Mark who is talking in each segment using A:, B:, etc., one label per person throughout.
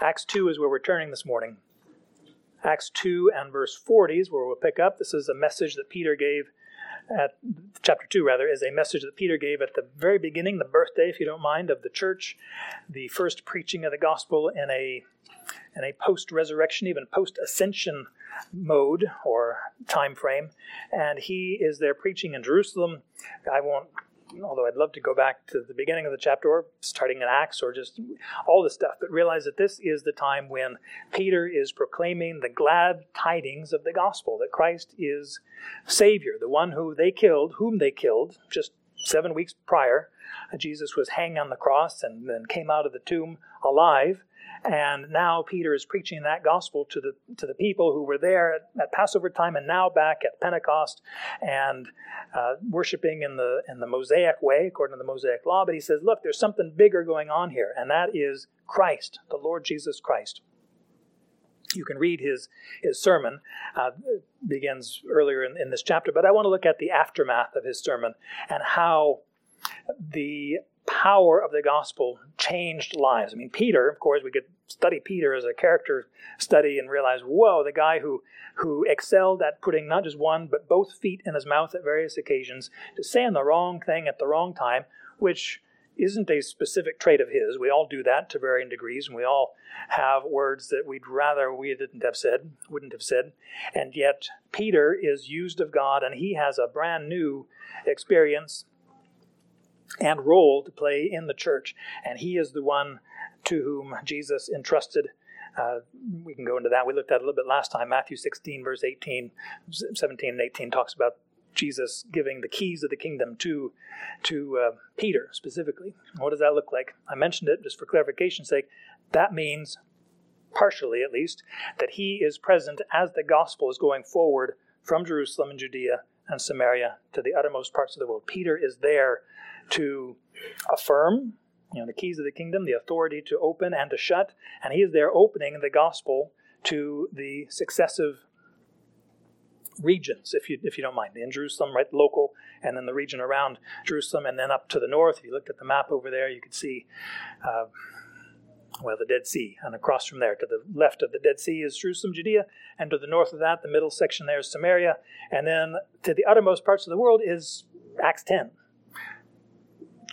A: Acts 2 is where we're turning this morning. Acts 2 and verse 40 is where we'll pick up. This is a message that Peter gave at chapter 2 rather is a message that Peter gave at the very beginning, the birthday, if you don't mind, of the church, the first preaching of the gospel in a in a post-resurrection, even post-ascension mode or time frame. And he is there preaching in Jerusalem. I won't although I'd love to go back to the beginning of the chapter or starting in Acts or just all this stuff, but realize that this is the time when Peter is proclaiming the glad tidings of the gospel that Christ is Savior, the one who they killed, whom they killed just seven weeks prior. Jesus was hanged on the cross and then came out of the tomb alive. And now Peter is preaching that gospel to the to the people who were there at, at Passover time and now back at Pentecost and uh, worshiping in the in the Mosaic way according to the Mosaic law. But he says, look, there's something bigger going on here, and that is Christ, the Lord Jesus Christ. You can read his his sermon. Uh, begins earlier in, in this chapter, but I want to look at the aftermath of his sermon and how the power of the gospel changed lives. I mean, Peter, of course, we could study Peter as a character study and realize, whoa, the guy who who excelled at putting not just one but both feet in his mouth at various occasions, to saying the wrong thing at the wrong time, which isn't a specific trait of his. We all do that to varying degrees, and we all have words that we'd rather we didn't have said, wouldn't have said. And yet, Peter is used of God, and he has a brand new experience and role to play in the church. And he is the one to whom Jesus entrusted. Uh, we can go into that. We looked at a little bit last time. Matthew 16, verse 18, 17, and 18 talks about Jesus giving the keys of the kingdom to, to uh, Peter specifically. What does that look like? I mentioned it just for clarification's sake. That means, partially at least, that he is present as the gospel is going forward from Jerusalem and Judea and Samaria to the uttermost parts of the world. Peter is there to affirm you know, the keys of the kingdom, the authority to open and to shut, and he is there opening the gospel to the successive regions, if you if you don't mind, in Jerusalem, right, local, and then the region around Jerusalem, and then up to the north. If you looked at the map over there, you could see, uh, well, the Dead Sea, and across from there to the left of the Dead Sea is Jerusalem, Judea, and to the north of that, the middle section there is Samaria, and then to the uttermost parts of the world is Acts 10,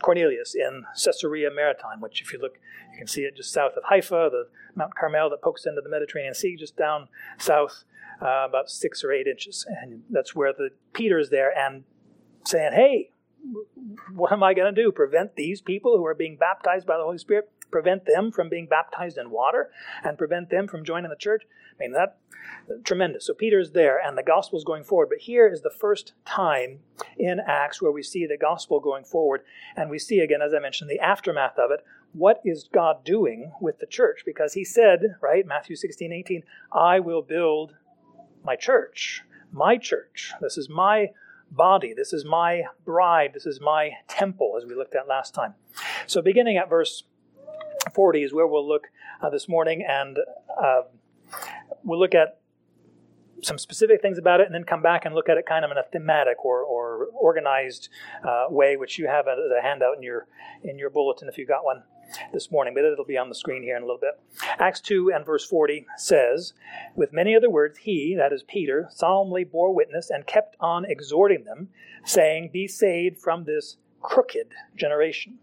A: Cornelius in Caesarea Maritima, which, if you look, you can see it just south of Haifa, the Mount Carmel that pokes into the Mediterranean Sea, just down south, uh, about six or eight inches. And that's where the Peter is there and saying, Hey, what am I going to do? Prevent these people who are being baptized by the Holy Spirit, prevent them from being baptized in water, and prevent them from joining the church? I mean, that tremendous. So Peter's there, and the gospel is going forward. But here is the first time in Acts where we see the gospel going forward, and we see again, as I mentioned, the aftermath of it. What is God doing with the church? Because He said, right, Matthew 16, 18, I will build my church, my church. This is my body. This is my bride. This is my temple, as we looked at last time. So, beginning at verse 40 is where we'll look uh, this morning, and uh, we'll look at some specific things about it and then come back and look at it kind of in a thematic or, or organized uh, way, which you have as a handout in your in your bulletin if you got one this morning, but it'll be on the screen here in a little bit. Acts 2 and verse 40 says, With many other words, he, that is Peter, solemnly bore witness and kept on exhorting them, saying, Be saved from this crooked generation.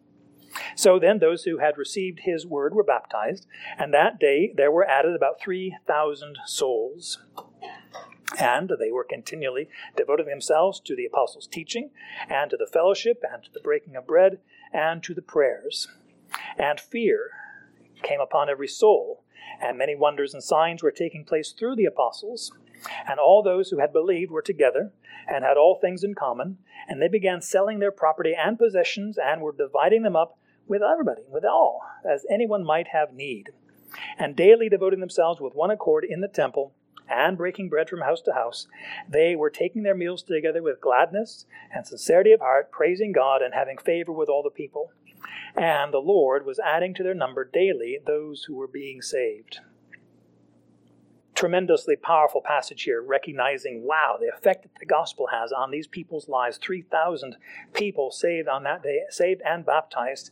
A: So then those who had received his word were baptized, and that day there were added about 3,000 souls. And they were continually devoting themselves to the apostles' teaching, and to the fellowship, and to the breaking of bread, and to the prayers. And fear came upon every soul, and many wonders and signs were taking place through the apostles. And all those who had believed were together, and had all things in common, and they began selling their property and possessions, and were dividing them up with everybody, with all, as anyone might have need. And daily devoting themselves with one accord in the temple, and breaking bread from house to house, they were taking their meals together with gladness and sincerity of heart, praising God and having favor with all the people. And the Lord was adding to their number daily those who were being saved. Tremendously powerful passage here, recognizing, wow, the effect that the gospel has on these people's lives. 3,000 people saved on that day, saved and baptized.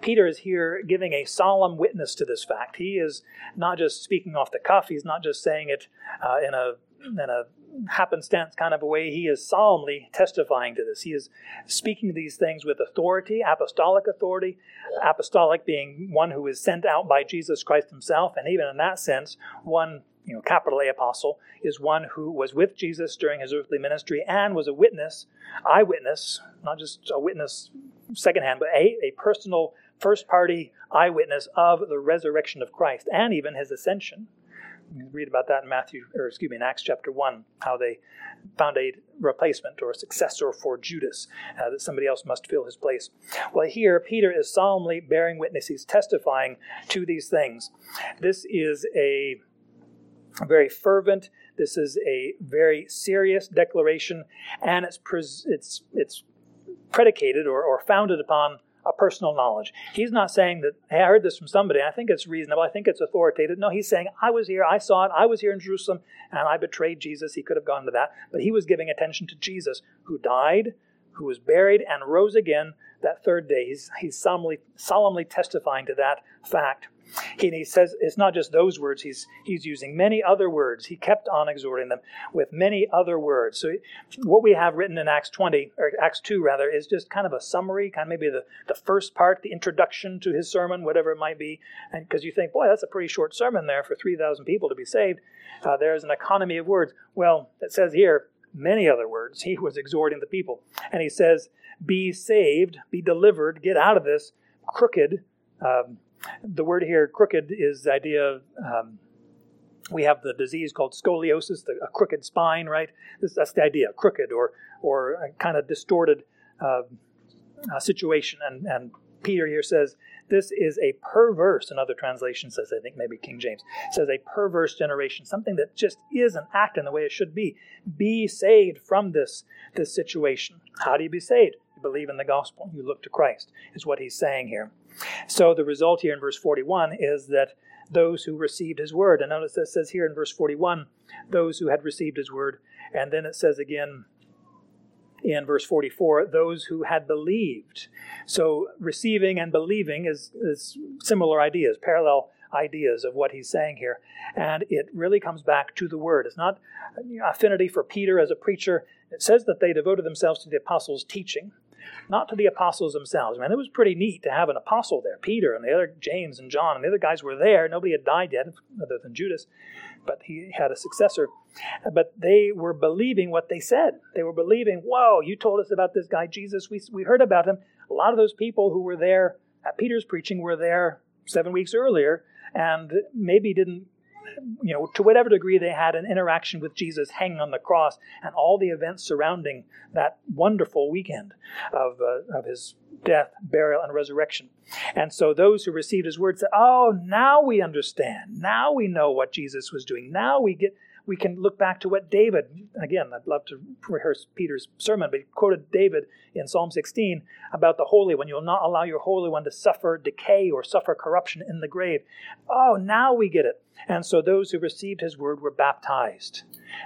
A: Peter is here giving a solemn witness to this fact. He is not just speaking off the cuff, he's not just saying it uh, in a in a happenstance kind of a way, he is solemnly testifying to this. He is speaking these things with authority, apostolic authority, apostolic being one who is sent out by Jesus Christ himself, and even in that sense, one you know, capital A apostle, is one who was with Jesus during his earthly ministry and was a witness, eyewitness, not just a witness secondhand, but a, a personal first party eyewitness of the resurrection of Christ and even his ascension. You read about that in Matthew, or excuse me, in Acts chapter 1, how they found a replacement or a successor for Judas, uh, that somebody else must fill his place. Well, here, Peter is solemnly bearing witness. He's testifying to these things. This is a very fervent. This is a very serious declaration, and it's pres- it's it's predicated or, or founded upon a personal knowledge. He's not saying that, hey, I heard this from somebody. I think it's reasonable. I think it's authoritative. No, he's saying, I was here. I saw it. I was here in Jerusalem, and I betrayed Jesus. He could have gone to that. But he was giving attention to Jesus, who died, who was buried, and rose again that third day. He's, he's solemnly, solemnly testifying to that fact. He, he says it's not just those words, he's, he's using many other words. He kept on exhorting them with many other words. So, what we have written in Acts 20, or Acts 2 rather, is just kind of a summary, kind of maybe the, the first part, the introduction to his sermon, whatever it might be. And because you think, boy, that's a pretty short sermon there for 3,000 people to be saved. Uh, there's an economy of words. Well, it says here, many other words. He was exhorting the people. And he says, Be saved, be delivered, get out of this crooked, um, the word here, crooked, is the idea of um, we have the disease called scoliosis, the, a crooked spine, right? This, that's the idea, crooked or or kind of distorted uh, uh, situation. And, and Peter here says this is a perverse. Another translation says, I think maybe King James says a perverse generation, something that just isn't acting the way it should be. Be saved from this this situation. How do you be saved? You believe in the gospel. You look to Christ. Is what he's saying here. So the result here in verse 41 is that those who received his word, and notice it says here in verse 41, those who had received his word, and then it says again in verse 44, those who had believed. So receiving and believing is, is similar ideas, parallel ideas of what he's saying here. And it really comes back to the word. It's not affinity for Peter as a preacher. It says that they devoted themselves to the apostles' teaching not to the apostles themselves. I mean, it was pretty neat to have an apostle there. Peter and the other James and John and the other guys were there. Nobody had died yet, other than Judas, but he had a successor. But they were believing what they said. They were believing, whoa, you told us about this guy Jesus. We, we heard about him. A lot of those people who were there at Peter's preaching were there seven weeks earlier and maybe didn't you know, to whatever degree they had an interaction with Jesus hanging on the cross and all the events surrounding that wonderful weekend of, uh, of his death, burial, and resurrection. And so those who received his word said, Oh, now we understand. Now we know what Jesus was doing. Now we get we can look back to what David, again, I'd love to rehearse Peter's sermon, but he quoted David in Psalm 16 about the Holy One. You'll not allow your Holy One to suffer decay or suffer corruption in the grave. Oh, now we get it. And so those who received his word were baptized.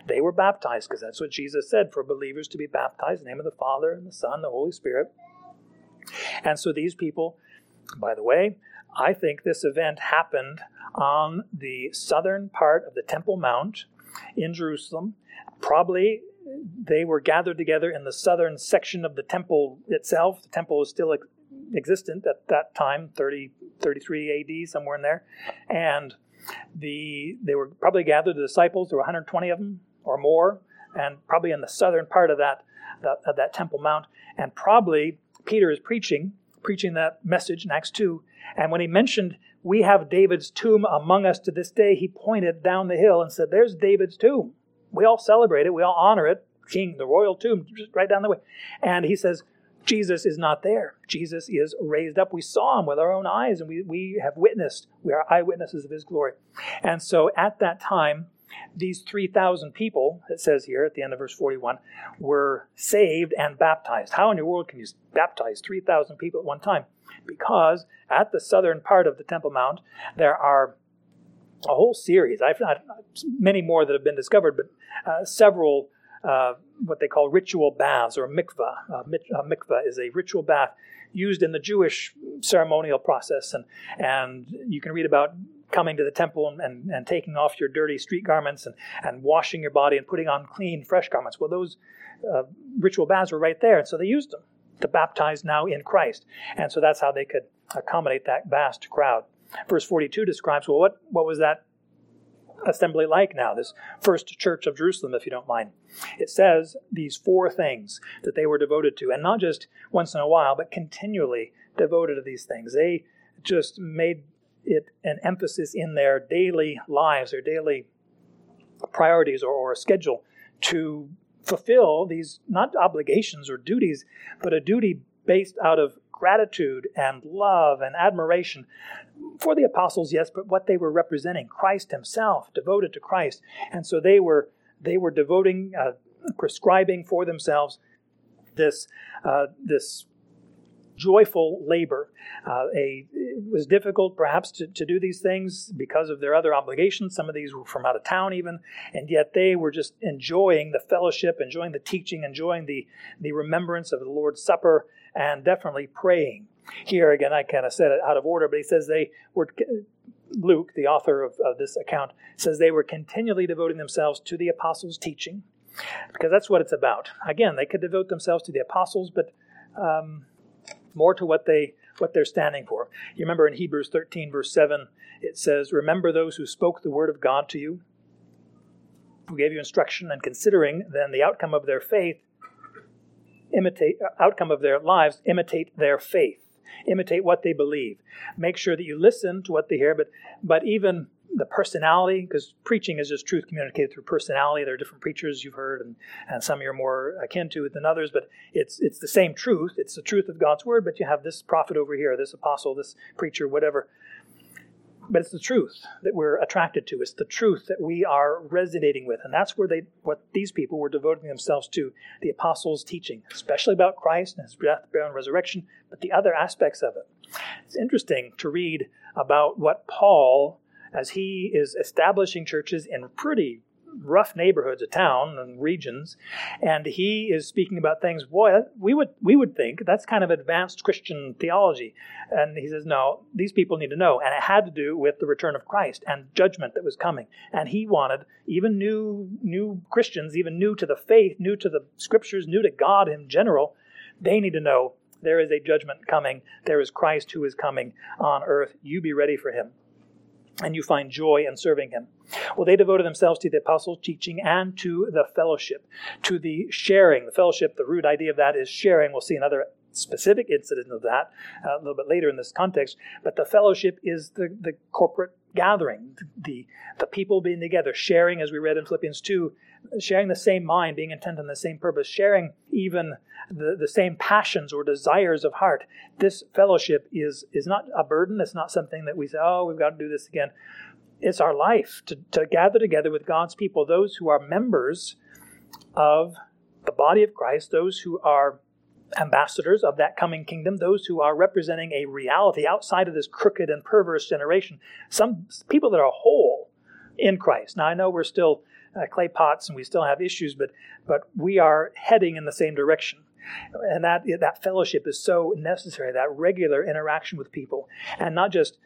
A: They were baptized because that's what Jesus said for believers to be baptized in the name of the Father and the Son, the Holy Spirit. And so these people, by the way, I think this event happened on the southern part of the Temple Mount in Jerusalem. Probably they were gathered together in the southern section of the temple itself. The temple was still existent at that time, 30, 33 AD, somewhere in there. And the they were probably gathered, the disciples, there were 120 of them or more, and probably in the southern part of that, that, of that Temple Mount. And probably Peter is preaching, preaching that message in Acts 2. And when he mentioned we have David's tomb among us to this day, he pointed down the hill and said, There's David's tomb. We all celebrate it, we all honor it. King, the royal tomb, just right down the way. And he says, Jesus is not there. Jesus is raised up. We saw him with our own eyes and we, we have witnessed. We are eyewitnesses of his glory. And so at that time, these 3,000 people, it says here at the end of verse 41, were saved and baptized. How in your world can you baptize 3,000 people at one time? because at the southern part of the Temple Mount, there are a whole series. I've not many more that have been discovered, but uh, several uh, what they call ritual baths or mikvah. Uh, mikvah is a ritual bath used in the Jewish ceremonial process, and and you can read about coming to the temple and, and, and taking off your dirty street garments and, and washing your body and putting on clean, fresh garments. Well, those uh, ritual baths were right there, and so they used them to baptize now in Christ. And so that's how they could accommodate that vast crowd. Verse 42 describes, well, what, what was that assembly like now, this first church of Jerusalem, if you don't mind? It says these four things that they were devoted to, and not just once in a while, but continually devoted to these things. They just made it an emphasis in their daily lives, their daily priorities or, or schedule to fulfill these not obligations or duties, but a duty based out of gratitude and love and admiration for the apostles, yes, but what they were representing, Christ Himself, devoted to Christ, and so they were they were devoting, uh, prescribing for themselves this uh, this joyful labor. Uh, a, it was difficult, perhaps, to, to do these things because of their other obligations. Some of these were from out of town, even, and yet they were just enjoying the fellowship, enjoying the teaching, enjoying the, the remembrance of the Lord's Supper, and definitely praying. Here again, I kind of said it out of order, but he says they were. Luke, the author of, of this account, says they were continually devoting themselves to the apostles' teaching, because that's what it's about. Again, they could devote themselves to the apostles, but um, more to what they what they're standing for. You remember in Hebrews 13 verse 7 it says, "Remember those who spoke the word of God to you, who gave you instruction, and considering then the outcome of their faith, imitate uh, outcome of their lives, imitate their faith." Imitate what they believe. Make sure that you listen to what they hear, but but even the personality, because preaching is just truth communicated through personality. There are different preachers you've heard, and, and some you're more akin to than others, but it's it's the same truth. It's the truth of God's word, but you have this prophet over here, this apostle, this preacher, whatever. But it's the truth that we're attracted to. It's the truth that we are resonating with, and that's where they, what these people were devoting themselves to, the apostles' teaching, especially about Christ and His death, burial, and resurrection, but the other aspects of it. It's interesting to read about what Paul as he is establishing churches in pretty rough neighborhoods of town and regions and he is speaking about things boy we would we would think that's kind of advanced christian theology. And he says no these people need to know. And it had to do with the return of christ and judgment that was coming. And he wanted even new new christians even new to the faith new to the scriptures new to god in general they need to know there is a judgment coming. There is christ who is coming on earth. You be ready for him and you find joy in serving him. Well, they devoted themselves to the apostles' teaching and to the fellowship, to the sharing. The fellowship, the root idea of that is sharing. We'll see another specific incident of that uh, a little bit later in this context. But the fellowship is the, the corporate gathering, the, the people being together, sharing, as we read in Philippians 2, sharing the same mind, being intent on the same purpose, sharing even the, the same passions or desires of heart. This fellowship is, is not a burden. It's not something that we say, oh, we've got to do this again. It's our life to, to gather together with God's people, those who are members of the body of Christ, those who are ambassadors of that coming kingdom, those who are representing a reality outside of this crooked and perverse generation, some people that are whole in Christ. Now, I know we're still uh, clay pots and we still have issues, but but we are heading in the same direction. And that that fellowship is so necessary. That regular interaction with people, and not just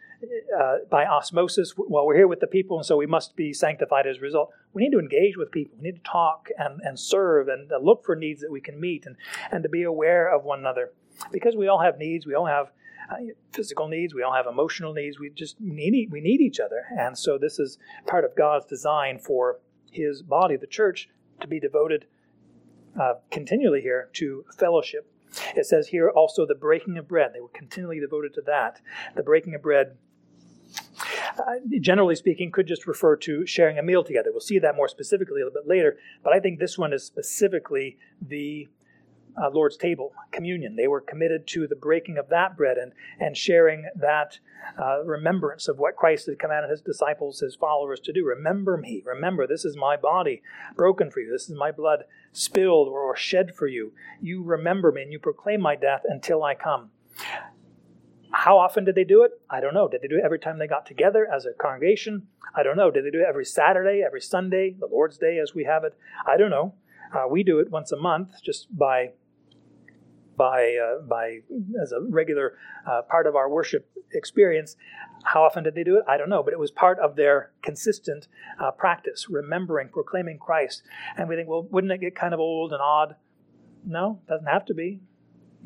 A: uh, by osmosis. Well, we're here with the people, and so we must be sanctified as a result. We need to engage with people. We need to talk and, and serve and uh, look for needs that we can meet, and and to be aware of one another, because we all have needs. We all have uh, physical needs. We all have emotional needs. We just need we need each other, and so this is part of God's design for his body, the church, to be devoted uh, continually here to fellowship. It says here also the breaking of bread. They were continually devoted to that. The breaking of bread, uh, generally speaking, could just refer to sharing a meal together. We'll see that more specifically a little bit later, but I think this one is specifically the uh, Lord's table, communion. They were committed to the breaking of that bread and, and sharing that uh, remembrance of what Christ had commanded his disciples, his followers to do. Remember me. Remember, this is my body broken for you. This is my blood spilled or shed for you. You remember me and you proclaim my death until I come. How often did they do it? I don't know. Did they do it every time they got together as a congregation? I don't know. Did they do it every Saturday, every Sunday, the Lord's Day as we have it? I don't know. Uh, we do it once a month just by by uh, by as a regular uh, part of our worship experience. How often did they do it? I don't know, but it was part of their consistent uh, practice, remembering, proclaiming Christ. And we think, well, wouldn't it get kind of old and odd? No, doesn't have to be.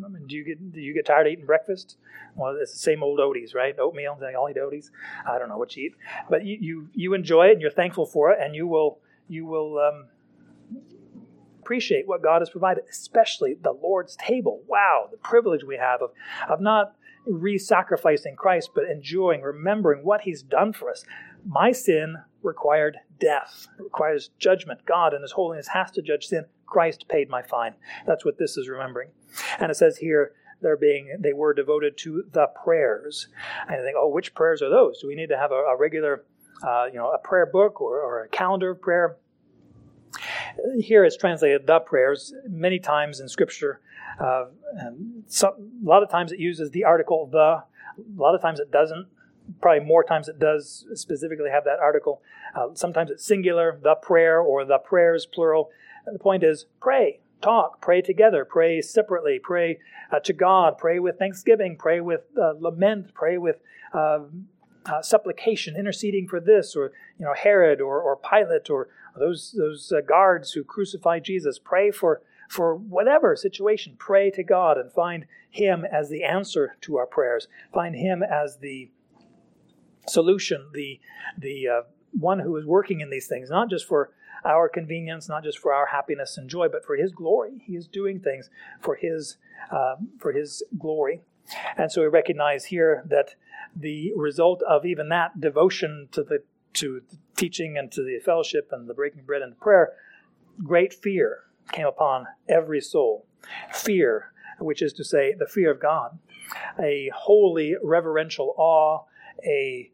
A: I mean, do you get do you get tired of eating breakfast? Well, it's the same old Oaties, right? Oatmeal, they all eat Oaties. I don't know what you eat, but you you, you enjoy it and you're thankful for it, and you will you will um, appreciate what God has provided, especially the Lord's table. Wow, the privilege we have of of not re-sacrificing Christ, but enjoying, remembering what He's done for us. My sin required death. Requires judgment. God in His holiness has to judge sin. Christ paid my fine. That's what this is remembering. And it says here, they're being they were devoted to the prayers. And I think, oh, which prayers are those? Do we need to have a, a regular, uh, you know, a prayer book or, or a calendar of prayer? Here it's translated the prayers. Many times in Scripture, uh, some, a lot of times it uses the article the. A lot of times it doesn't. Probably more times it does specifically have that article. Uh, sometimes it's singular, the prayer, or the prayers, plural. The point is pray, talk, pray together, pray separately, pray uh, to God, pray with thanksgiving, pray with uh, lament, pray with uh, uh supplication, interceding for this, or you know Herod or, or Pilate or those those uh, guards who crucified Jesus. Pray for for whatever situation. Pray to God and find Him as the answer to our prayers. Find Him as the solution, the the uh, one who is working in these things, not just for our convenience, not just for our happiness and joy, but for His glory. He is doing things for His uh, for His glory, and so we recognize here that the result of even that devotion to the to the teaching and to the fellowship and the breaking bread and prayer, great fear came upon every soul. Fear, which is to say, the fear of God, a holy reverential awe, a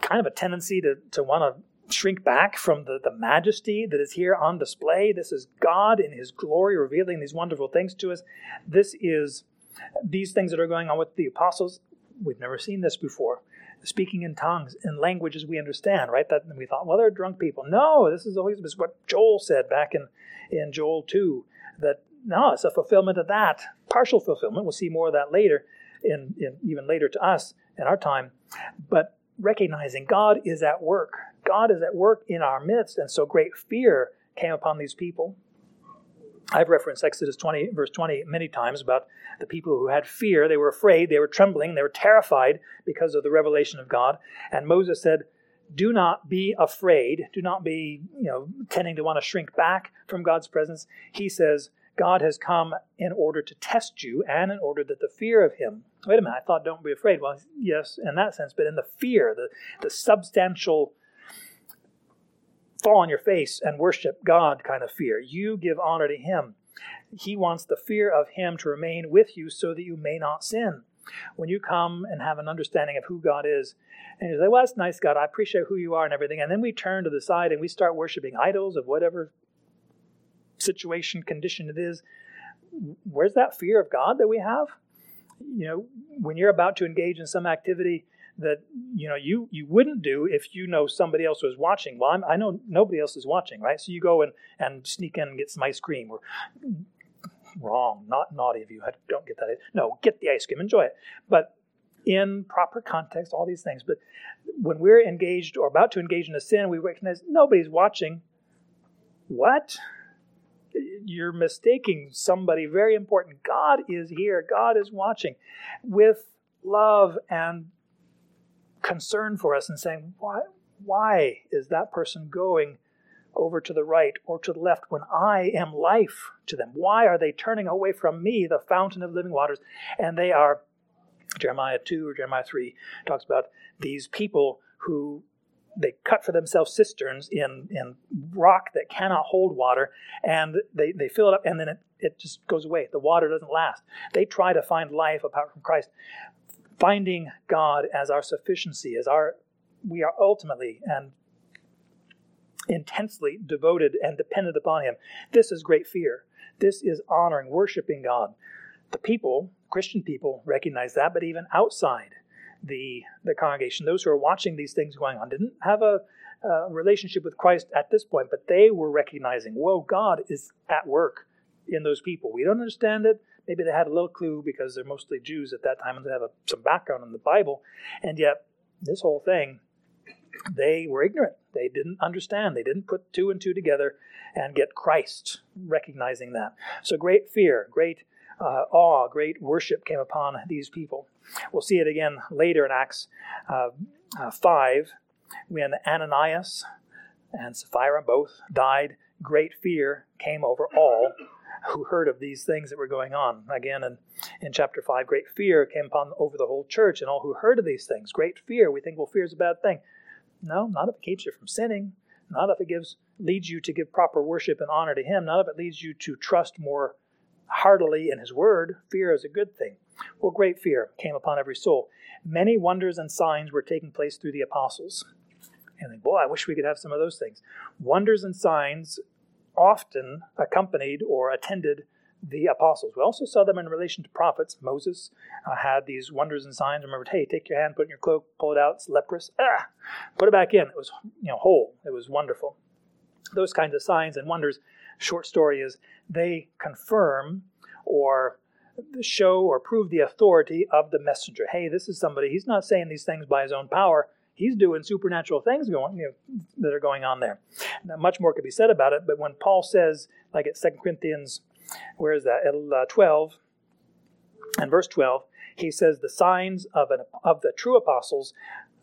A: kind of a tendency to, to want to shrink back from the, the majesty that is here on display. This is God in His glory revealing these wonderful things to us. This is these things that are going on with the apostles. We've never seen this before. Speaking in tongues in languages we understand, right? That we thought, well, they're drunk people. No, this is always this is what Joel said back in, in Joel 2, that no, it's a fulfillment of that. Partial fulfillment. We'll see more of that later, in, in even later to us in our time. But recognizing God is at work. God is at work in our midst, and so great fear came upon these people. I've referenced Exodus 20, verse 20, many times about the people who had fear. They were afraid, they were trembling, they were terrified because of the revelation of God. And Moses said, Do not be afraid. Do not be, you know, tending to want to shrink back from God's presence. He says, God has come in order to test you and in order that the fear of Him. Wait a minute, I thought don't be afraid. Well, yes, in that sense, but in the fear, the, the substantial fall on your face and worship God kind of fear. You give honor to Him. He wants the fear of Him to remain with you so that you may not sin. When you come and have an understanding of who God is, and you say, Well, that's nice, God, I appreciate who you are and everything, and then we turn to the side and we start worshiping idols of whatever situation, condition it is, where's that fear of God that we have? You know, when you're about to engage in some activity that you know you you wouldn't do if you know somebody else was watching. Well, I'm, i know nobody else is watching, right? So you go and and sneak in and get some ice cream or wrong, not naughty of you. I don't get that. No, get the ice cream, enjoy it, but in proper context, all these things. But when we're engaged or about to engage in a sin, we recognize nobody's watching. What? you're mistaking somebody very important. God is here, God is watching with love and concern for us and saying, why, why is that person going over to the right or to the left when I am life to them? Why are they turning away from me, the fountain of living waters? And they are, Jeremiah 2 or Jeremiah 3 talks about these people who they cut for themselves cisterns in, in rock that cannot hold water, and they, they fill it up, and then it, it just goes away. The water doesn't last. They try to find life apart from Christ. Finding God as our sufficiency, as our we are ultimately and intensely devoted and dependent upon Him. This is great fear. This is honoring, worshiping God. the people, Christian people, recognize that, but even outside the, the congregation, those who are watching these things going on didn't have a, a relationship with Christ at this point, but they were recognizing, whoa, God is at work in those people. We don't understand it. Maybe they had a little clue because they're mostly Jews at that time and they have a, some background in the Bible. And yet, this whole thing, they were ignorant. They didn't understand. They didn't put two and two together and get Christ, recognizing that. So great fear, great uh, awe, great worship came upon these people. We'll see it again later in Acts uh, uh, 5 when Ananias and Sapphira both died. Great fear came over all who heard of these things that were going on. Again, in, in chapter 5, great fear came upon over the whole church and all who heard of these things. Great fear. We think, well, fear is a bad thing. No, not if it keeps you from sinning. Not if it gives leads you to give proper worship and honor to Him. Not if it leads you to trust more heartily in His Word. Fear is a good thing. Well, great fear came upon every soul. Many wonders and signs were taking place through the apostles. And boy, I wish we could have some of those things. Wonders and signs often accompanied or attended the apostles. We also saw them in relation to prophets. Moses uh, had these wonders and signs. Remember, hey, take your hand, put it in your cloak, pull it out. It's leprous. Ah, put it back in. It was you know whole. It was wonderful. Those kinds of signs and wonders. Short story is they confirm or show or prove the authority of the messenger. Hey, this is somebody. He's not saying these things by his own power he's doing supernatural things going you know, that are going on there. Now, much more could be said about it, but when Paul says, like at 2 Corinthians, where is that? At uh, 12 and verse 12, he says, The signs of, an, of the true apostles,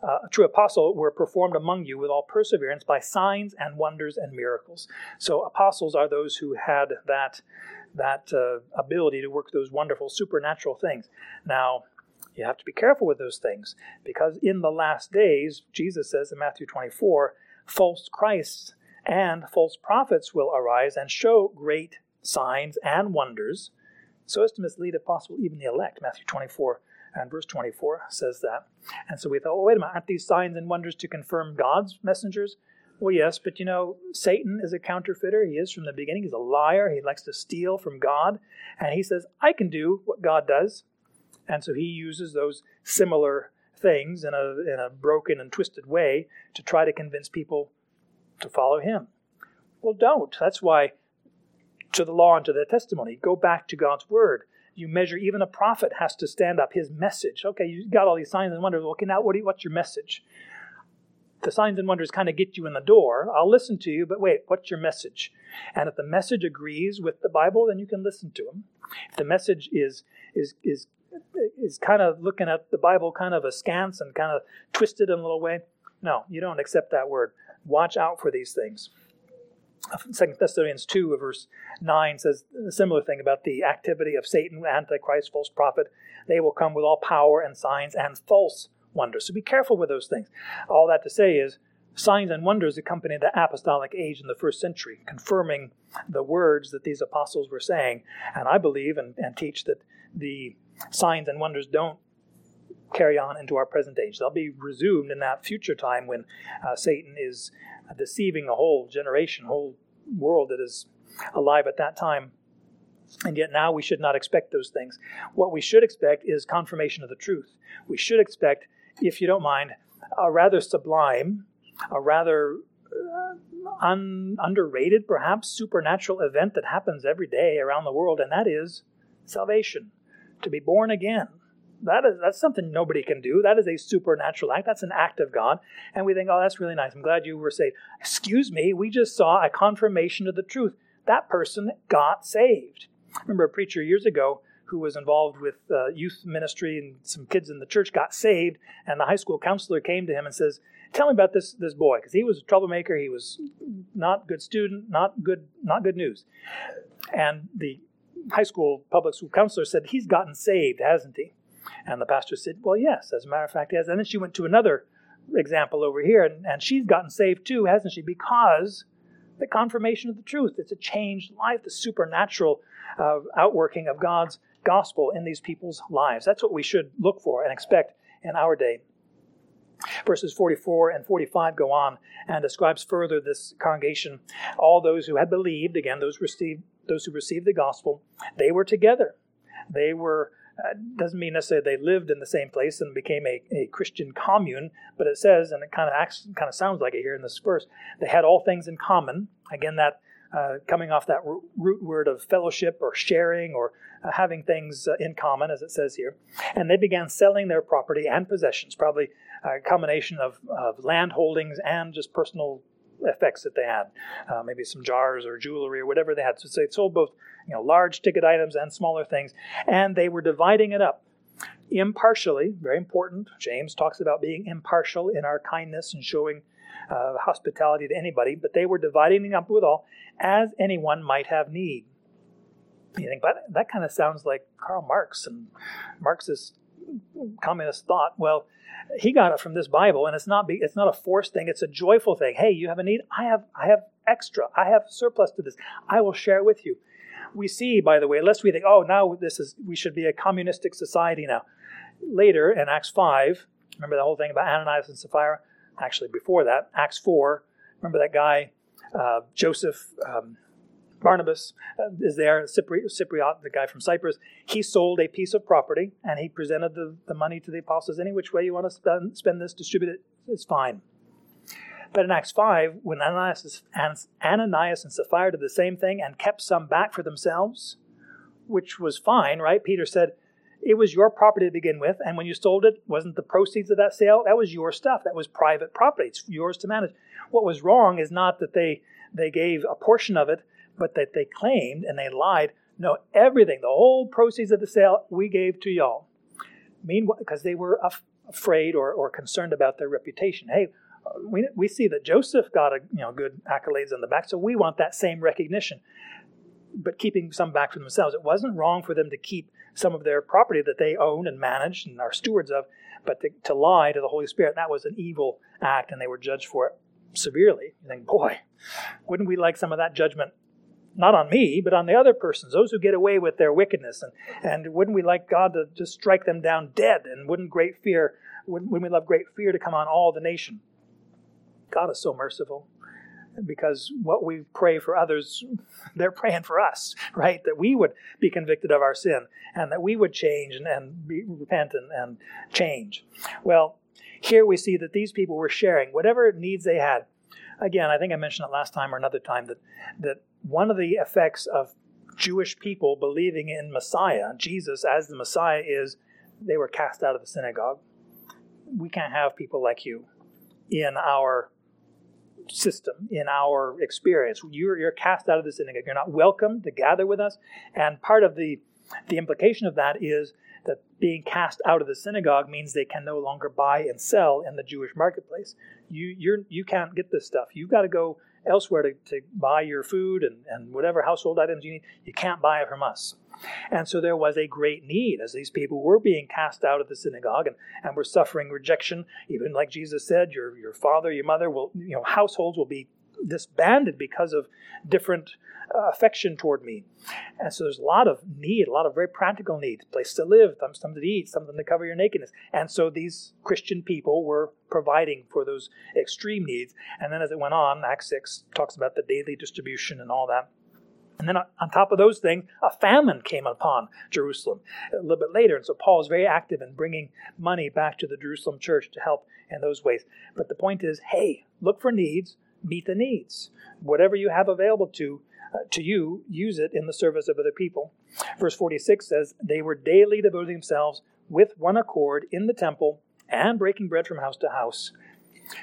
A: uh, true apostle, were performed among you with all perseverance by signs and wonders and miracles. So apostles are those who had that that uh, ability to work those wonderful supernatural things. Now, you have to be careful with those things because in the last days, Jesus says in Matthew 24, false Christs and false prophets will arise and show great signs and wonders, so as to mislead, if possible, even the elect. Matthew 24 and verse 24 says that. And so we thought, well, wait a minute, aren't these signs and wonders to confirm God's messengers? Well, yes, but you know, Satan is a counterfeiter. He is from the beginning. He's a liar. He likes to steal from God. And he says, I can do what God does. And so he uses those similar things in a, in a broken and twisted way to try to convince people to follow him. Well, don't. That's why to the law and to the testimony, go back to God's word. You measure, even a prophet has to stand up his message. Okay, you got all these signs and wonders. Okay, now what you, what's your message? The signs and wonders kind of get you in the door. I'll listen to you, but wait, what's your message? And if the message agrees with the Bible, then you can listen to him. If the message is is is is kind of looking at the Bible kind of askance and kind of twisted in a little way. No, you don't accept that word. Watch out for these things. Second Thessalonians 2, verse 9 says a similar thing about the activity of Satan, Antichrist, false prophet. They will come with all power and signs and false wonders. So be careful with those things. All that to say is signs and wonders accompany the apostolic age in the first century, confirming the words that these apostles were saying. And I believe and, and teach that the signs and wonders don't carry on into our present age. They'll be resumed in that future time when uh, Satan is deceiving a whole generation, whole world that is alive at that time. And yet now we should not expect those things. What we should expect is confirmation of the truth. We should expect, if you don't mind, a rather sublime, a rather uh, un- underrated, perhaps supernatural event that happens every day around the world, and that is salvation to be born again. That is that's something nobody can do. That is a supernatural act. That's an act of God. And we think, oh, that's really nice. I'm glad you were saved. Excuse me, we just saw a confirmation of the truth. That person got saved. I remember a preacher years ago who was involved with uh, youth ministry and some kids in the church got saved, and the high school counselor came to him and says, "Tell me about this this boy because he was a troublemaker. He was not good student, not good not good news." And the high school public school counselor said, He's gotten saved, hasn't he? And the pastor said, Well, yes, as a matter of fact, he has. And then she went to another example over here, and, and she's gotten saved too, hasn't she? Because the confirmation of the truth. It's a changed life, the supernatural uh, outworking of God's gospel in these people's lives. That's what we should look for and expect in our day. Verses 44 and 45 go on and describes further this congregation. All those who had believed, again, those received those who received the gospel, they were together. They were uh, doesn't mean necessarily they lived in the same place and became a, a Christian commune, but it says, and it kind of acts, kind of sounds like it here in this verse, they had all things in common. Again, that uh, coming off that root word of fellowship or sharing or uh, having things uh, in common, as it says here. And they began selling their property and possessions, probably a combination of, of land holdings and just personal effects that they had, uh, maybe some jars or jewelry or whatever they had. So they sold both you know, large ticket items and smaller things, and they were dividing it up impartially, very important. James talks about being impartial in our kindness and showing uh, hospitality to anybody, but they were dividing it up with all as anyone might have need. You think, but that kind of sounds like Karl Marx and Marxist communist thought. Well, he got it from this Bible, and it's not be, it's not a forced thing; it's a joyful thing. Hey, you have a need? I have I have extra. I have surplus to this. I will share it with you. We see, by the way, lest we think, oh, now this is we should be a communistic society now. Later in Acts five, remember the whole thing about Ananias and Sapphira. Actually, before that, Acts four. Remember that guy, uh, Joseph. Um, Barnabas uh, is there, Cypriot, Cypriot, the guy from Cyprus. He sold a piece of property and he presented the, the money to the apostles. Any which way you want to spend, spend this, distribute it, it's fine. But in Acts 5, when Ananias, Ananias and Sapphira did the same thing and kept some back for themselves, which was fine, right? Peter said, it was your property to begin with, and when you sold it, wasn't the proceeds of that sale? That was your stuff. That was private property. It's yours to manage. What was wrong is not that they they gave a portion of it but that they claimed and they lied. No, everything, the whole proceeds of the sale, we gave to y'all. Meanwhile, because they were af- afraid or, or concerned about their reputation. Hey, uh, we, we see that Joseph got a you know good accolades on the back, so we want that same recognition. But keeping some back for themselves, it wasn't wrong for them to keep some of their property that they own and manage and are stewards of, but to, to lie to the Holy Spirit, that was an evil act, and they were judged for it severely. You think, boy, wouldn't we like some of that judgment not on me, but on the other persons, those who get away with their wickedness. And, and wouldn't we like God to just strike them down dead? And wouldn't great fear, wouldn't, wouldn't we love great fear to come on all the nation? God is so merciful because what we pray for others, they're praying for us, right? That we would be convicted of our sin and that we would change and, and be, repent and, and change. Well, here we see that these people were sharing whatever needs they had. Again, I think I mentioned it last time or another time that, that one of the effects of Jewish people believing in Messiah, Jesus as the Messiah, is they were cast out of the synagogue. We can't have people like you in our system, in our experience. You're, you're cast out of the synagogue. You're not welcome to gather with us. And part of the, the implication of that is that being cast out of the synagogue means they can no longer buy and sell in the Jewish marketplace. You, you're, you can't get this stuff. You've got to go elsewhere to, to buy your food and, and whatever household items you need. You can't buy it from us. And so there was a great need as these people were being cast out of the synagogue and, and were suffering rejection. Even like Jesus said, your, your father, your mother will, you know, households will be disbanded because of different uh, affection toward me. And so there's a lot of need, a lot of very practical needs place to live, something to eat, something to cover your nakedness. And so these Christian people were providing for those extreme needs. And then as it went on, Acts 6 talks about the daily distribution and all that. And then on top of those things, a famine came upon Jerusalem a little bit later. And so Paul is very active in bringing money back to the Jerusalem church to help in those ways. But the point is hey, look for needs, meet the needs. Whatever you have available to, uh, to you, use it in the service of other people. Verse 46 says, They were daily devoting themselves with one accord in the temple and breaking bread from house to house.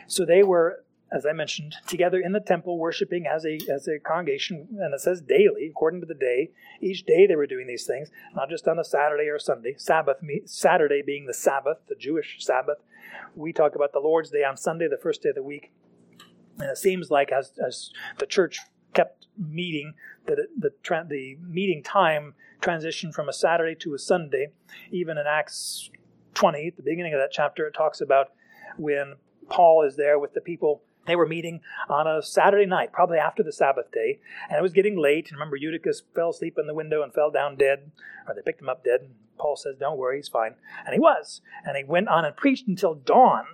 A: So they were, as I mentioned, together in the temple, worshiping as a, as a congregation, and it says daily, according to the day. Each day they were doing these things, not just on a Saturday or Sunday. Sabbath, Saturday being the Sabbath, the Jewish Sabbath. We talk about the Lord's Day on Sunday, the first day of the week. And it seems like as, as the church kept meeting, that it, the, tra- the meeting time transitioned from a Saturday to a Sunday. Even in Acts 20, at the beginning of that chapter, it talks about when Paul is there with the people. They were meeting on a Saturday night, probably after the Sabbath day, and it was getting late. And remember, Eutychus fell asleep in the window and fell down dead, or they picked him up dead. And Paul says, Don't worry, he's fine. And he was. And he went on and preached until dawn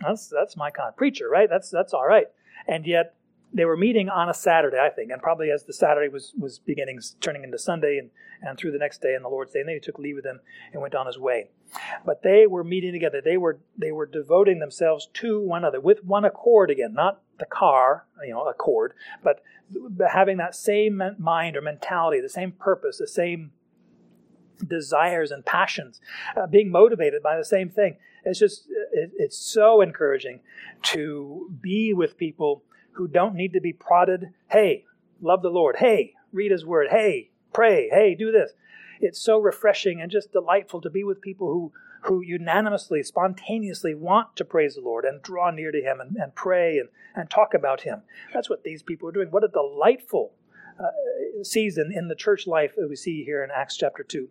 A: that's that's my kind of preacher, right? That's that's all right. And yet they were meeting on a Saturday, I think, and probably as the Saturday was, was beginning, turning into Sunday and, and through the next day and the Lord's Day, and then he took leave of them and went on his way. But they were meeting together. They were they were devoting themselves to one another with one accord again, not the car, you know, accord, but having that same mind or mentality, the same purpose, the same desires and passions, uh, being motivated by the same thing. It's just, it, it's so encouraging to be with people who don't need to be prodded. Hey, love the Lord. Hey, read His Word. Hey, pray. Hey, do this. It's so refreshing and just delightful to be with people who, who unanimously, spontaneously want to praise the Lord and draw near to Him and, and pray and, and talk about Him. That's what these people are doing. What a delightful uh, season in the church life that we see here in Acts chapter 2.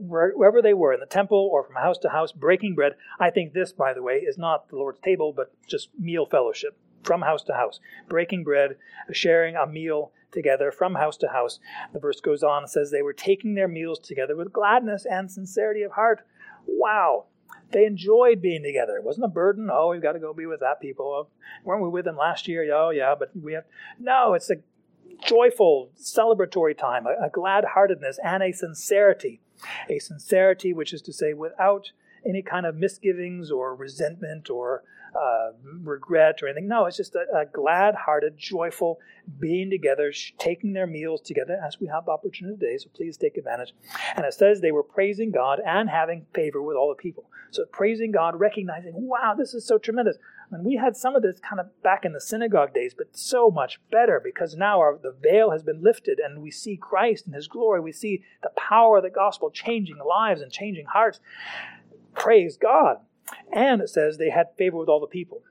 A: Wherever they were, in the temple or from house to house, breaking bread. I think this, by the way, is not the Lord's table, but just meal fellowship from house to house. Breaking bread, sharing a meal together from house to house. The verse goes on and says, They were taking their meals together with gladness and sincerity of heart. Wow. They enjoyed being together. It wasn't a burden. Oh, we've got to go be with that people. Oh, weren't we with them last year? Oh, yeah, but we have. No, it's a joyful, celebratory time, a, a glad heartedness, and a sincerity. A sincerity, which is to say, without any kind of misgivings or resentment or uh, regret or anything. No, it's just a, a glad hearted, joyful being together, sh- taking their meals together as we have the opportunity today. So please take advantage. And it says they were praising God and having favor with all the people. So praising God, recognizing, wow, this is so tremendous. And we had some of this kind of back in the synagogue days, but so much better because now our, the veil has been lifted and we see Christ in his glory. We see the power of the gospel changing lives and changing hearts. Praise God. And it says they had favor with all the people.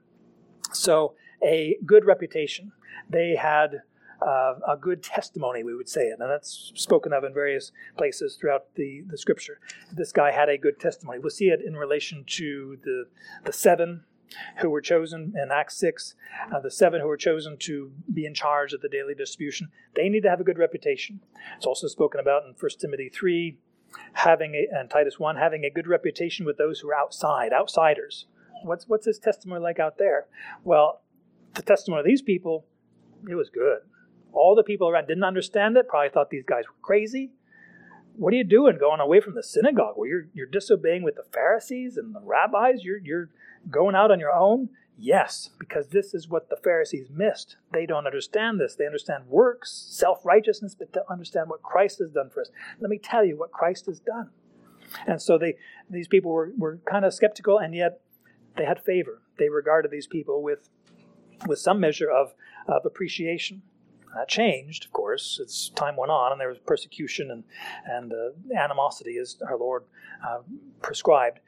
A: So a good reputation. They had uh, a good testimony, we would say it. And that's spoken of in various places throughout the, the scripture. This guy had a good testimony. We'll see it in relation to the, the seven who were chosen in Acts 6, uh, the seven who were chosen to be in charge of the daily distribution, they need to have a good reputation. It's also spoken about in 1 Timothy 3, having a, and Titus 1, having a good reputation with those who are outside, outsiders. What's, what's his testimony like out there? Well, the testimony of these people, it was good. All the people around didn't understand it, probably thought these guys were crazy. What are you doing going away from the synagogue where you're, you're disobeying with the Pharisees and the rabbis? You're, you're going out on your own? Yes, because this is what the Pharisees missed. They don't understand this. They understand works, self righteousness, but don't understand what Christ has done for us. Let me tell you what Christ has done. And so they, these people were, were kind of skeptical, and yet they had favor. They regarded these people with, with some measure of, of appreciation. That changed, of course, as time went on, and there was persecution and, and uh, animosity, as our Lord uh, prescribed.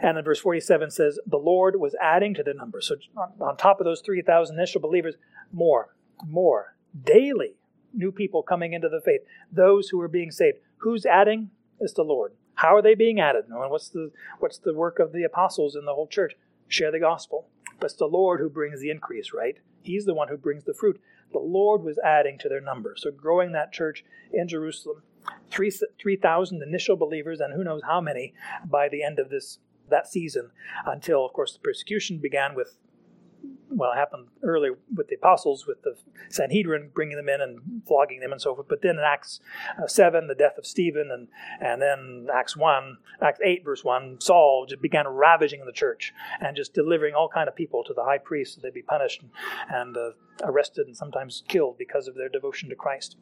A: And in verse 47 says, The Lord was adding to the number. So on, on top of those 3,000 initial believers, more, more, daily new people coming into the faith, those who are being saved. Who's adding? It's the Lord. How are they being added? What's the, what's the work of the apostles in the whole church? Share the gospel. But it's the Lord who brings the increase, right? He's the one who brings the fruit. The Lord was adding to their number. So growing that church in Jerusalem. 3,000 3, initial believers, and who knows how many by the end of this that season until, of course, the persecution began with well, it happened early with the apostles, with the Sanhedrin bringing them in and flogging them and so forth. But then in Acts uh, 7, the death of Stephen, and, and then Acts 1, Acts 8, verse 1, Saul just began ravaging the church and just delivering all kind of people to the high priest that they'd be punished and, and uh, arrested and sometimes killed because of their devotion to Christ.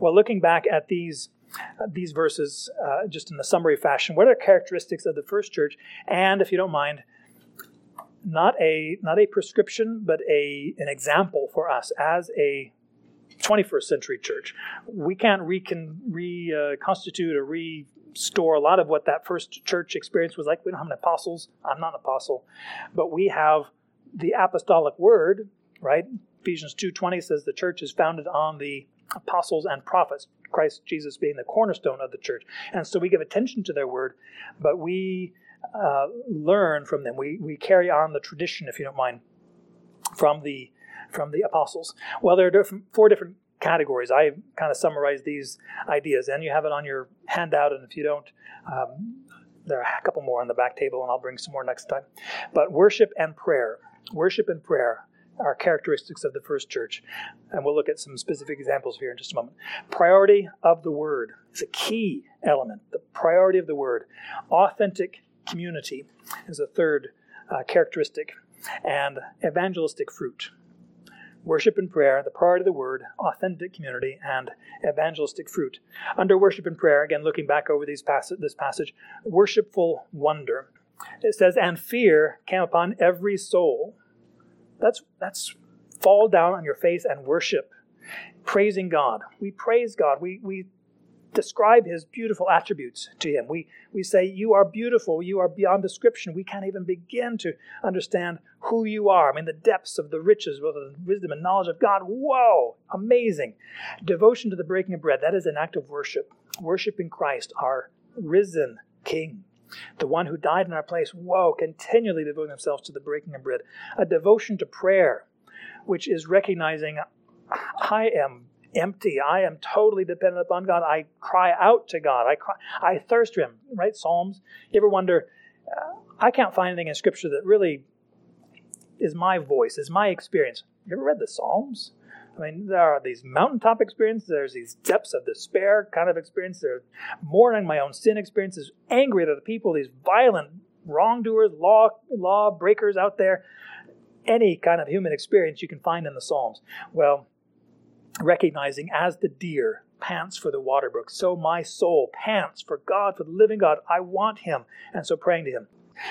A: Well, looking back at these uh, these verses uh, just in a summary fashion. What are characteristics of the first church? And if you don't mind, not a not a prescription, but a an example for us as a 21st century church. We can't recon, reconstitute uh, or restore a lot of what that first church experience was like. We don't have an apostles. I'm not an apostle, but we have the apostolic word, right? Ephesians 2:20 says the church is founded on the apostles and prophets. Christ Jesus being the cornerstone of the church. And so we give attention to their word, but we uh, learn from them. We, we carry on the tradition, if you don't mind, from the from the apostles. Well, there are different, four different categories. I kind of summarize these ideas, and you have it on your handout. And if you don't, um, there are a couple more on the back table, and I'll bring some more next time. But worship and prayer, worship and prayer, are characteristics of the first church. And we'll look at some specific examples here in just a moment. Priority of the word is a key element. The priority of the word. Authentic community is a third uh, characteristic. And evangelistic fruit. Worship and prayer, the priority of the word, authentic community, and evangelistic fruit. Under worship and prayer, again looking back over these pass- this passage, worshipful wonder. It says, and fear came upon every soul that's that's fall down on your face and worship, praising God. We praise God. We we describe his beautiful attributes to him. We we say you are beautiful, you are beyond description. We can't even begin to understand who you are. I mean the depths of the riches, of wisdom and knowledge of God. Whoa, amazing. Devotion to the breaking of bread, that is an act of worship. Worshiping Christ, our risen King the one who died in our place, whoa, continually devoting themselves to the breaking of bread. A devotion to prayer, which is recognizing I am empty. I am totally dependent upon God. I cry out to God. I cry, I thirst for Him. Right? Psalms. You ever wonder? Uh, I can't find anything in Scripture that really is my voice, is my experience. You ever read the Psalms? I mean, there are these mountaintop experiences, there's these depths of despair kind of experience, there's mourning my own sin experiences, angry at the people, these violent wrongdoers, law law breakers out there. Any kind of human experience you can find in the Psalms. Well, recognizing as the deer pants for the water brook, so my soul pants for God, for the living God. I want Him, and so praying to Him.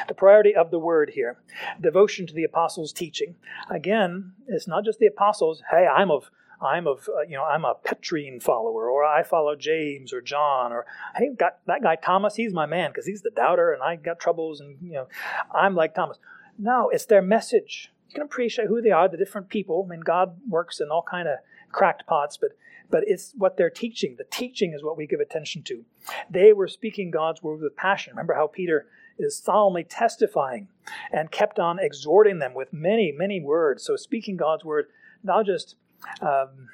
A: The priority of the word here, devotion to the apostles' teaching. Again, it's not just the apostles. Hey, I'm of I'm of uh, you know I'm a Petrine follower, or I follow James or John, or hey, got that guy Thomas. He's my man because he's the doubter, and I got troubles, and you know I'm like Thomas. No, it's their message. You can appreciate who they are, the different people. I mean, God works in all kind of cracked pots, but but it's what they're teaching. The teaching is what we give attention to. They were speaking God's word with passion. Remember how Peter is solemnly testifying and kept on exhorting them with many, many words. So speaking God's word, not just um,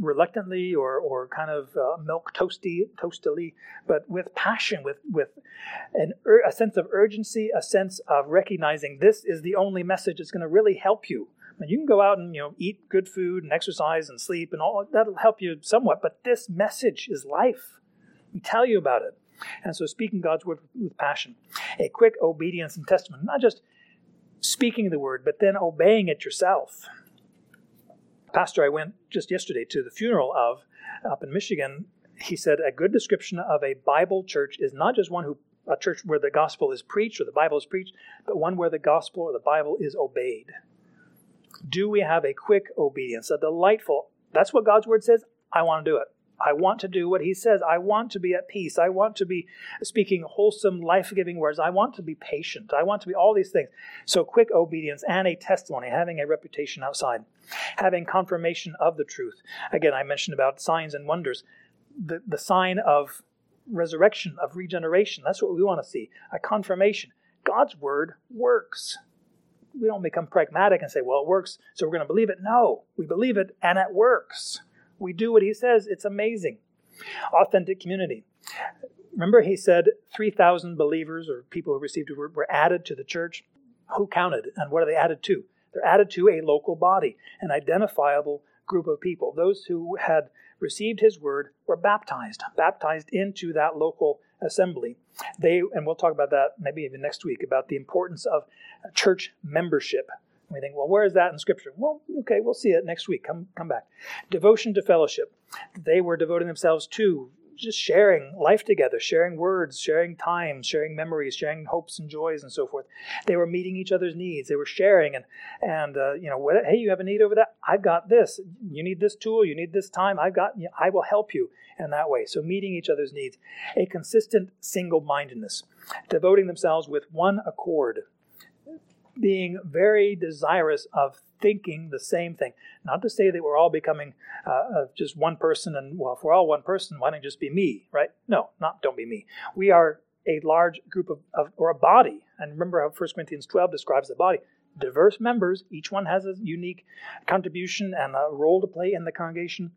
A: reluctantly or, or kind of uh, milk toasty, toastily, but with passion, with, with an, a sense of urgency, a sense of recognizing this is the only message that's going to really help you. And you can go out and you know eat good food and exercise and sleep and all that'll help you somewhat, but this message is life. We tell you about it. And so speaking God's word with passion. A quick obedience and testimony, not just speaking the word, but then obeying it yourself. Pastor, I went just yesterday to the funeral of up in Michigan. He said a good description of a Bible church is not just one who a church where the gospel is preached or the Bible is preached, but one where the gospel or the Bible is obeyed. Do we have a quick obedience, a delightful? That's what God's word says. I want to do it. I want to do what he says. I want to be at peace. I want to be speaking wholesome, life giving words. I want to be patient. I want to be all these things. So, quick obedience and a testimony, having a reputation outside, having confirmation of the truth. Again, I mentioned about signs and wonders. The, the sign of resurrection, of regeneration. That's what we want to see a confirmation. God's word works. We don't become pragmatic and say, well, it works, so we're going to believe it. No, we believe it and it works we do what he says, it's amazing. Authentic community. Remember, he said 3,000 believers or people who received word were added to the church. Who counted and what are they added to? They're added to a local body, an identifiable group of people. Those who had received his word were baptized, baptized into that local assembly. They, and we'll talk about that maybe even next week, about the importance of church membership. We think, well, where is that in Scripture? Well, okay, we'll see it next week. Come, come back. Devotion to fellowship. They were devoting themselves to just sharing life together, sharing words, sharing times, sharing memories, sharing hopes and joys, and so forth. They were meeting each other's needs. They were sharing, and and uh, you know, what, hey, you have a need over that? I've got this. You need this tool. You need this time. I've got. I will help you in that way. So meeting each other's needs, a consistent single-mindedness, devoting themselves with one accord being very desirous of thinking the same thing. Not to say that we're all becoming uh, just one person, and well, if we're all one person, why don't just be me, right? No, not don't be me. We are a large group of, of or a body. And remember how 1 Corinthians 12 describes the body. Diverse members, each one has a unique contribution and a role to play in the congregation,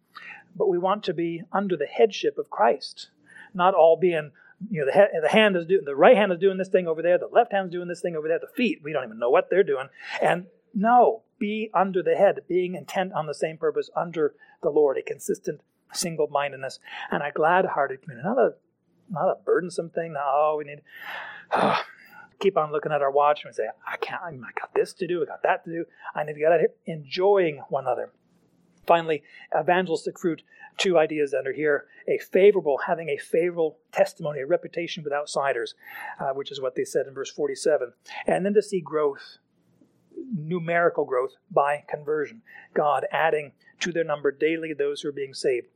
A: but we want to be under the headship of Christ, not all being you know, the, the hand is doing, the right hand is doing this thing over there, the left hand is doing this thing over there, the feet, we don't even know what they're doing. And no, be under the head, being intent on the same purpose under the Lord, a consistent single mindedness, and a glad hearted community. Not a, not a burdensome thing. Oh, we need. Oh, keep on looking at our watch and say, I can't, I got this to do, I got that to do. I need to get out of here. Enjoying one another. Finally, evangelistic fruit, two ideas under here. A favorable, having a favorable testimony, a reputation with outsiders, uh, which is what they said in verse 47. And then to see growth, numerical growth by conversion. God adding to their number daily those who are being saved.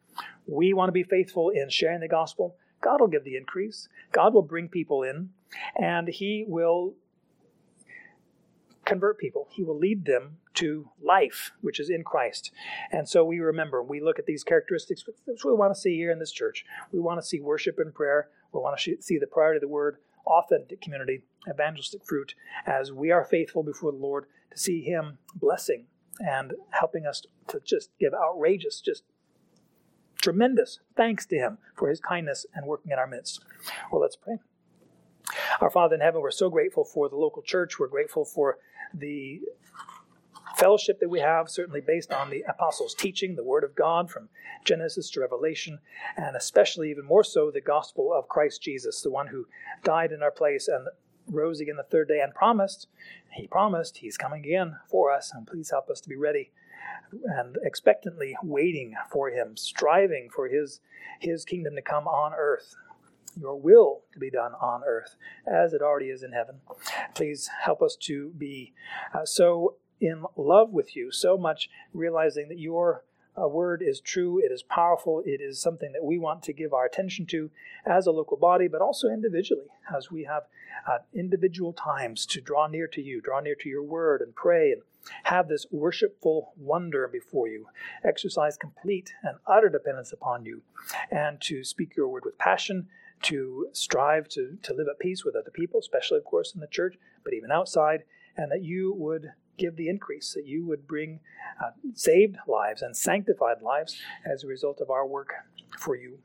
A: We want to be faithful in sharing the gospel. God will give the increase. God will bring people in, and He will convert people. He will lead them to life, which is in Christ. And so we remember, we look at these characteristics, what we want to see here in this church. We want to see worship and prayer. We want to see the priority of the word, authentic community, evangelistic fruit, as we are faithful before the Lord to see Him blessing and helping us to just give outrageous, just tremendous thanks to Him for His kindness and working in our midst. Well, let's pray. Our Father in heaven, we're so grateful for the local church. We're grateful for the fellowship that we have, certainly based on the apostles' teaching, the Word of God from Genesis to Revelation, and especially even more so the gospel of Christ Jesus, the one who died in our place and rose again the third day and promised, he promised he's coming again for us, and please help us to be ready and expectantly waiting for him, striving for his, his kingdom to come on earth your will to be done on earth as it already is in heaven. Please help us to be uh, so in love with you, so much realizing that your uh, word is true, it is powerful, it is something that we want to give our attention to as a local body, but also individually, as we have uh, individual times to draw near to you, draw near to your word, and pray and have this worshipful wonder before you, exercise complete and utter dependence upon you, and to speak your word with passion to strive to, to live at peace with other people, especially, of course, in the church, but even outside, and that you would give the increase, that you would bring uh, saved lives and sanctified lives as a result of our work for you.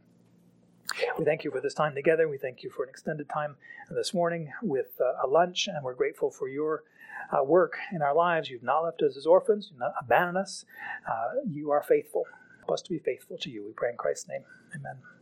A: We thank you for this time together. We thank you for an extended time this morning with uh, a lunch, and we're grateful for your uh, work in our lives. You've not left us as orphans, you've not abandoned us. Uh, you are faithful. Help us to be faithful to you. We pray in Christ's name. Amen.